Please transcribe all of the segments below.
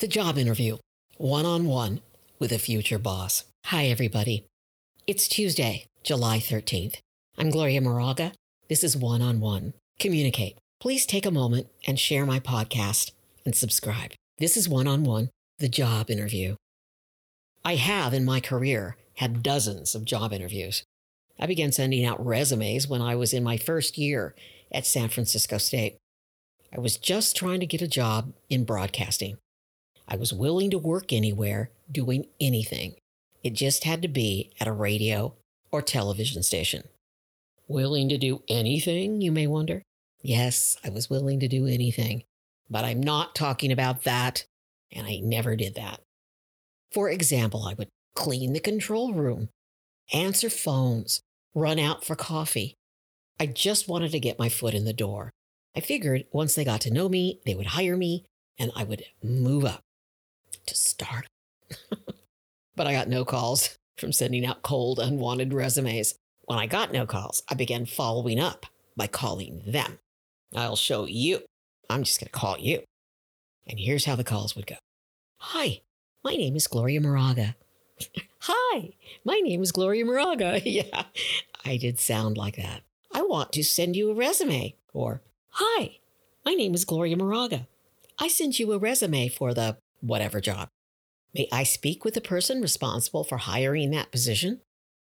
The job interview, one on one with a future boss. Hi, everybody. It's Tuesday, July 13th. I'm Gloria Moraga. This is One on One. Communicate. Please take a moment and share my podcast and subscribe. This is One on One, the job interview. I have in my career had dozens of job interviews. I began sending out resumes when I was in my first year at San Francisco State. I was just trying to get a job in broadcasting. I was willing to work anywhere, doing anything. It just had to be at a radio or television station. Willing to do anything, you may wonder? Yes, I was willing to do anything, but I'm not talking about that, and I never did that. For example, I would clean the control room, answer phones, run out for coffee. I just wanted to get my foot in the door. I figured once they got to know me, they would hire me and I would move up to start. but I got no calls from sending out cold, unwanted resumes. When I got no calls, I began following up by calling them. I'll show you. I'm just going to call you. And here's how the calls would go Hi, my name is Gloria Moraga. Hi, my name is Gloria Moraga. yeah, I did sound like that. I want to send you a resume. Or, Hi, my name is Gloria Moraga. I sent you a resume for the whatever job. May I speak with the person responsible for hiring that position?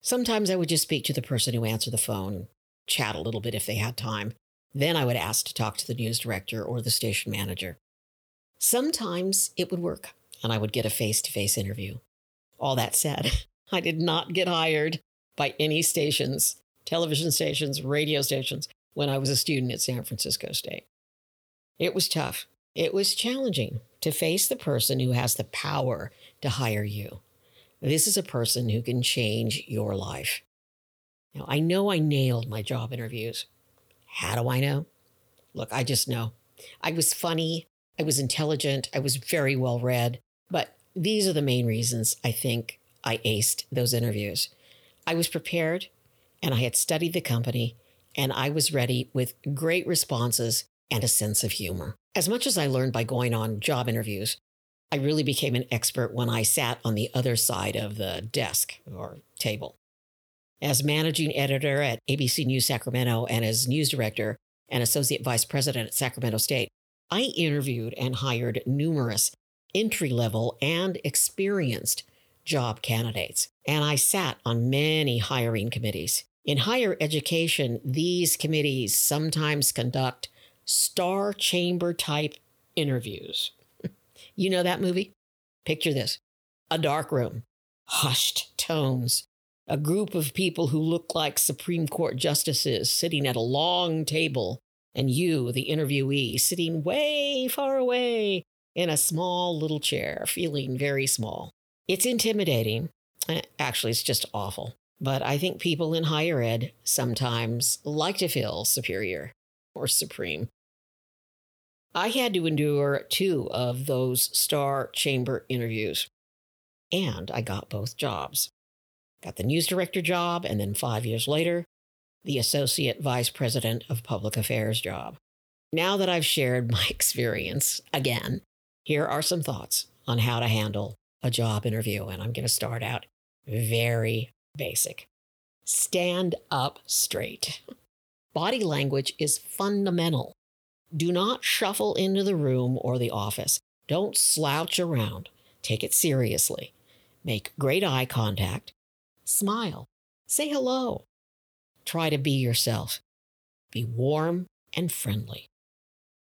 Sometimes I would just speak to the person who answered the phone chat a little bit if they had time. Then I would ask to talk to the news director or the station manager. Sometimes it would work and I would get a face to face interview. All that said, I did not get hired by any stations, television stations, radio stations, when I was a student at San Francisco State. It was tough. It was challenging to face the person who has the power to hire you. This is a person who can change your life. Now, I know I nailed my job interviews. How do I know? Look, I just know. I was funny. I was intelligent. I was very well read. But these are the main reasons I think I aced those interviews. I was prepared and I had studied the company and I was ready with great responses and a sense of humor. As much as I learned by going on job interviews, I really became an expert when I sat on the other side of the desk or table. As managing editor at ABC News Sacramento and as news director and associate vice president at Sacramento State, I interviewed and hired numerous entry level and experienced job candidates, and I sat on many hiring committees. In higher education, these committees sometimes conduct star chamber type interviews. you know that movie? Picture this a dark room, hushed tones, a group of people who look like Supreme Court justices sitting at a long table, and you, the interviewee, sitting way far away in a small little chair, feeling very small. It's intimidating. Eh, actually, it's just awful. But I think people in higher ed sometimes like to feel superior or supreme. I had to endure two of those star chamber interviews, and I got both jobs. Got the news director job, and then five years later, the associate vice president of public affairs job. Now that I've shared my experience again, here are some thoughts on how to handle a job interview. And I'm going to start out very basic. Stand up straight. Body language is fundamental. Do not shuffle into the room or the office. Don't slouch around. Take it seriously. Make great eye contact. Smile. Say hello. Try to be yourself. Be warm and friendly.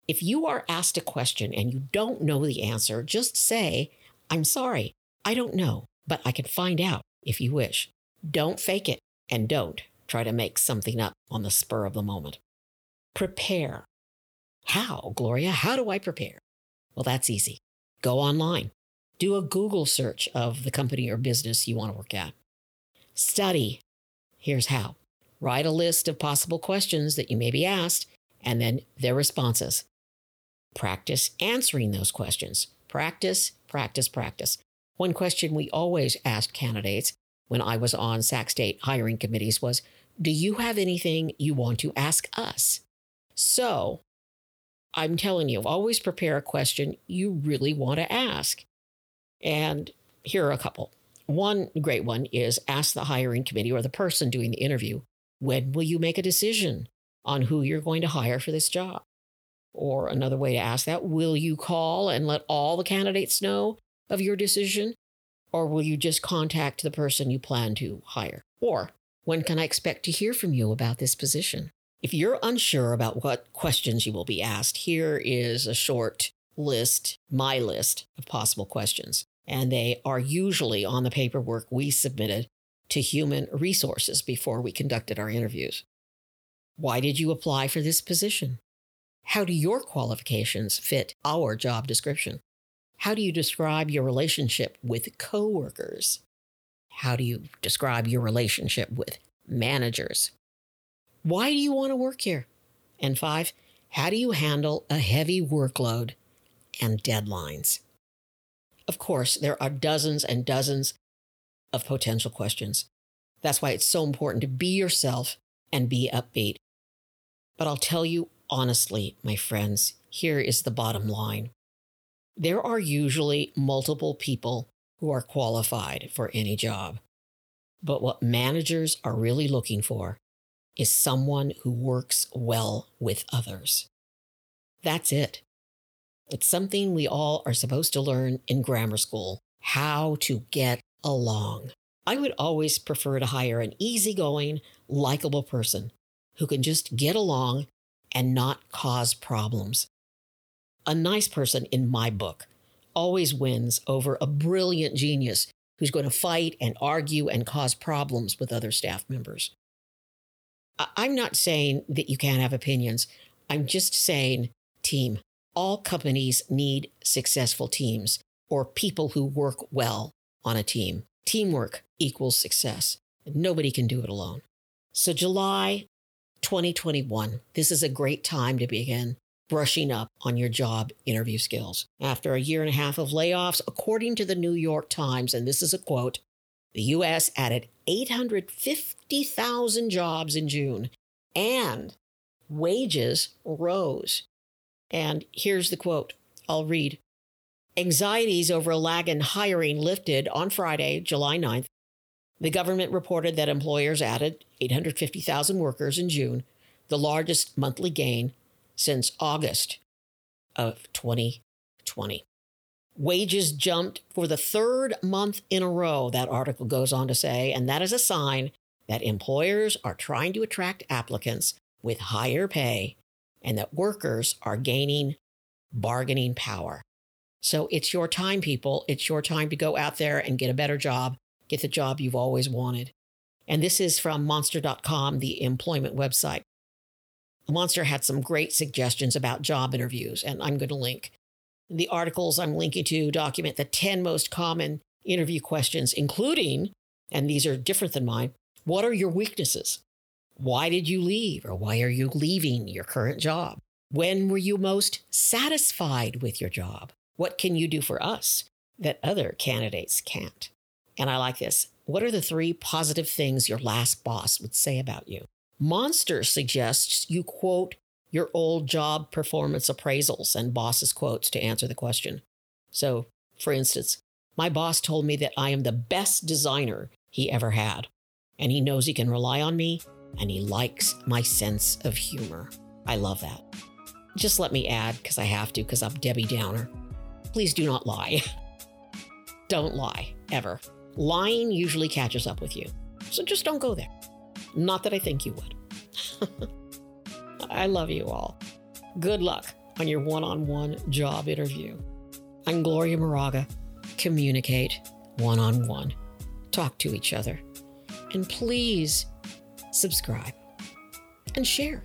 If you are asked a question and you don't know the answer, just say, I'm sorry, I don't know, but I can find out if you wish. Don't fake it and don't try to make something up on the spur of the moment. Prepare. How, Gloria? How do I prepare? Well, that's easy. Go online. Do a Google search of the company or business you want to work at. Study. Here's how. Write a list of possible questions that you may be asked and then their responses. Practice answering those questions. Practice, practice, practice. One question we always asked candidates when I was on Sac State hiring committees was Do you have anything you want to ask us? So I'm telling you, always prepare a question you really want to ask. And here are a couple. One great one is ask the hiring committee or the person doing the interview, when will you make a decision on who you're going to hire for this job? Or another way to ask that, will you call and let all the candidates know of your decision? Or will you just contact the person you plan to hire? Or when can I expect to hear from you about this position? If you're unsure about what questions you will be asked, here is a short list, my list of possible questions. And they are usually on the paperwork we submitted to human resources before we conducted our interviews. Why did you apply for this position? How do your qualifications fit our job description? How do you describe your relationship with coworkers? How do you describe your relationship with managers? Why do you want to work here? And five, how do you handle a heavy workload and deadlines? Of course, there are dozens and dozens of potential questions. That's why it's so important to be yourself and be upbeat. But I'll tell you honestly, my friends, here is the bottom line there are usually multiple people who are qualified for any job. But what managers are really looking for is someone who works well with others. That's it. It's something we all are supposed to learn in grammar school how to get along. I would always prefer to hire an easygoing, likable person who can just get along and not cause problems. A nice person in my book always wins over a brilliant genius who's going to fight and argue and cause problems with other staff members. I'm not saying that you can't have opinions. I'm just saying team. All companies need successful teams or people who work well on a team. Teamwork equals success. Nobody can do it alone. So, July 2021, this is a great time to begin brushing up on your job interview skills. After a year and a half of layoffs, according to the New York Times, and this is a quote, the US added 850,000 jobs in June and wages rose. And here's the quote I'll read Anxieties over a lag in hiring lifted on Friday, July 9th. The government reported that employers added 850,000 workers in June, the largest monthly gain since August of 2020. Wages jumped for the third month in a row, that article goes on to say, and that is a sign that employers are trying to attract applicants with higher pay and that workers are gaining bargaining power. So it's your time, people. It's your time to go out there and get a better job, get the job you've always wanted. And this is from monster.com, the employment website. Monster had some great suggestions about job interviews, and I'm going to link. The articles I'm linking to document the 10 most common interview questions, including, and these are different than mine, what are your weaknesses? Why did you leave, or why are you leaving your current job? When were you most satisfied with your job? What can you do for us that other candidates can't? And I like this. What are the three positive things your last boss would say about you? Monster suggests you quote your old job performance appraisals and boss's quotes to answer the question. So, for instance, my boss told me that I am the best designer he ever had, and he knows he can rely on me, and he likes my sense of humor. I love that. Just let me add, because I have to, because I'm Debbie Downer. Please do not lie. don't lie, ever. Lying usually catches up with you, so just don't go there. Not that I think you would. I love you all. Good luck on your one on one job interview. I'm Gloria Moraga. Communicate one on one, talk to each other, and please subscribe and share.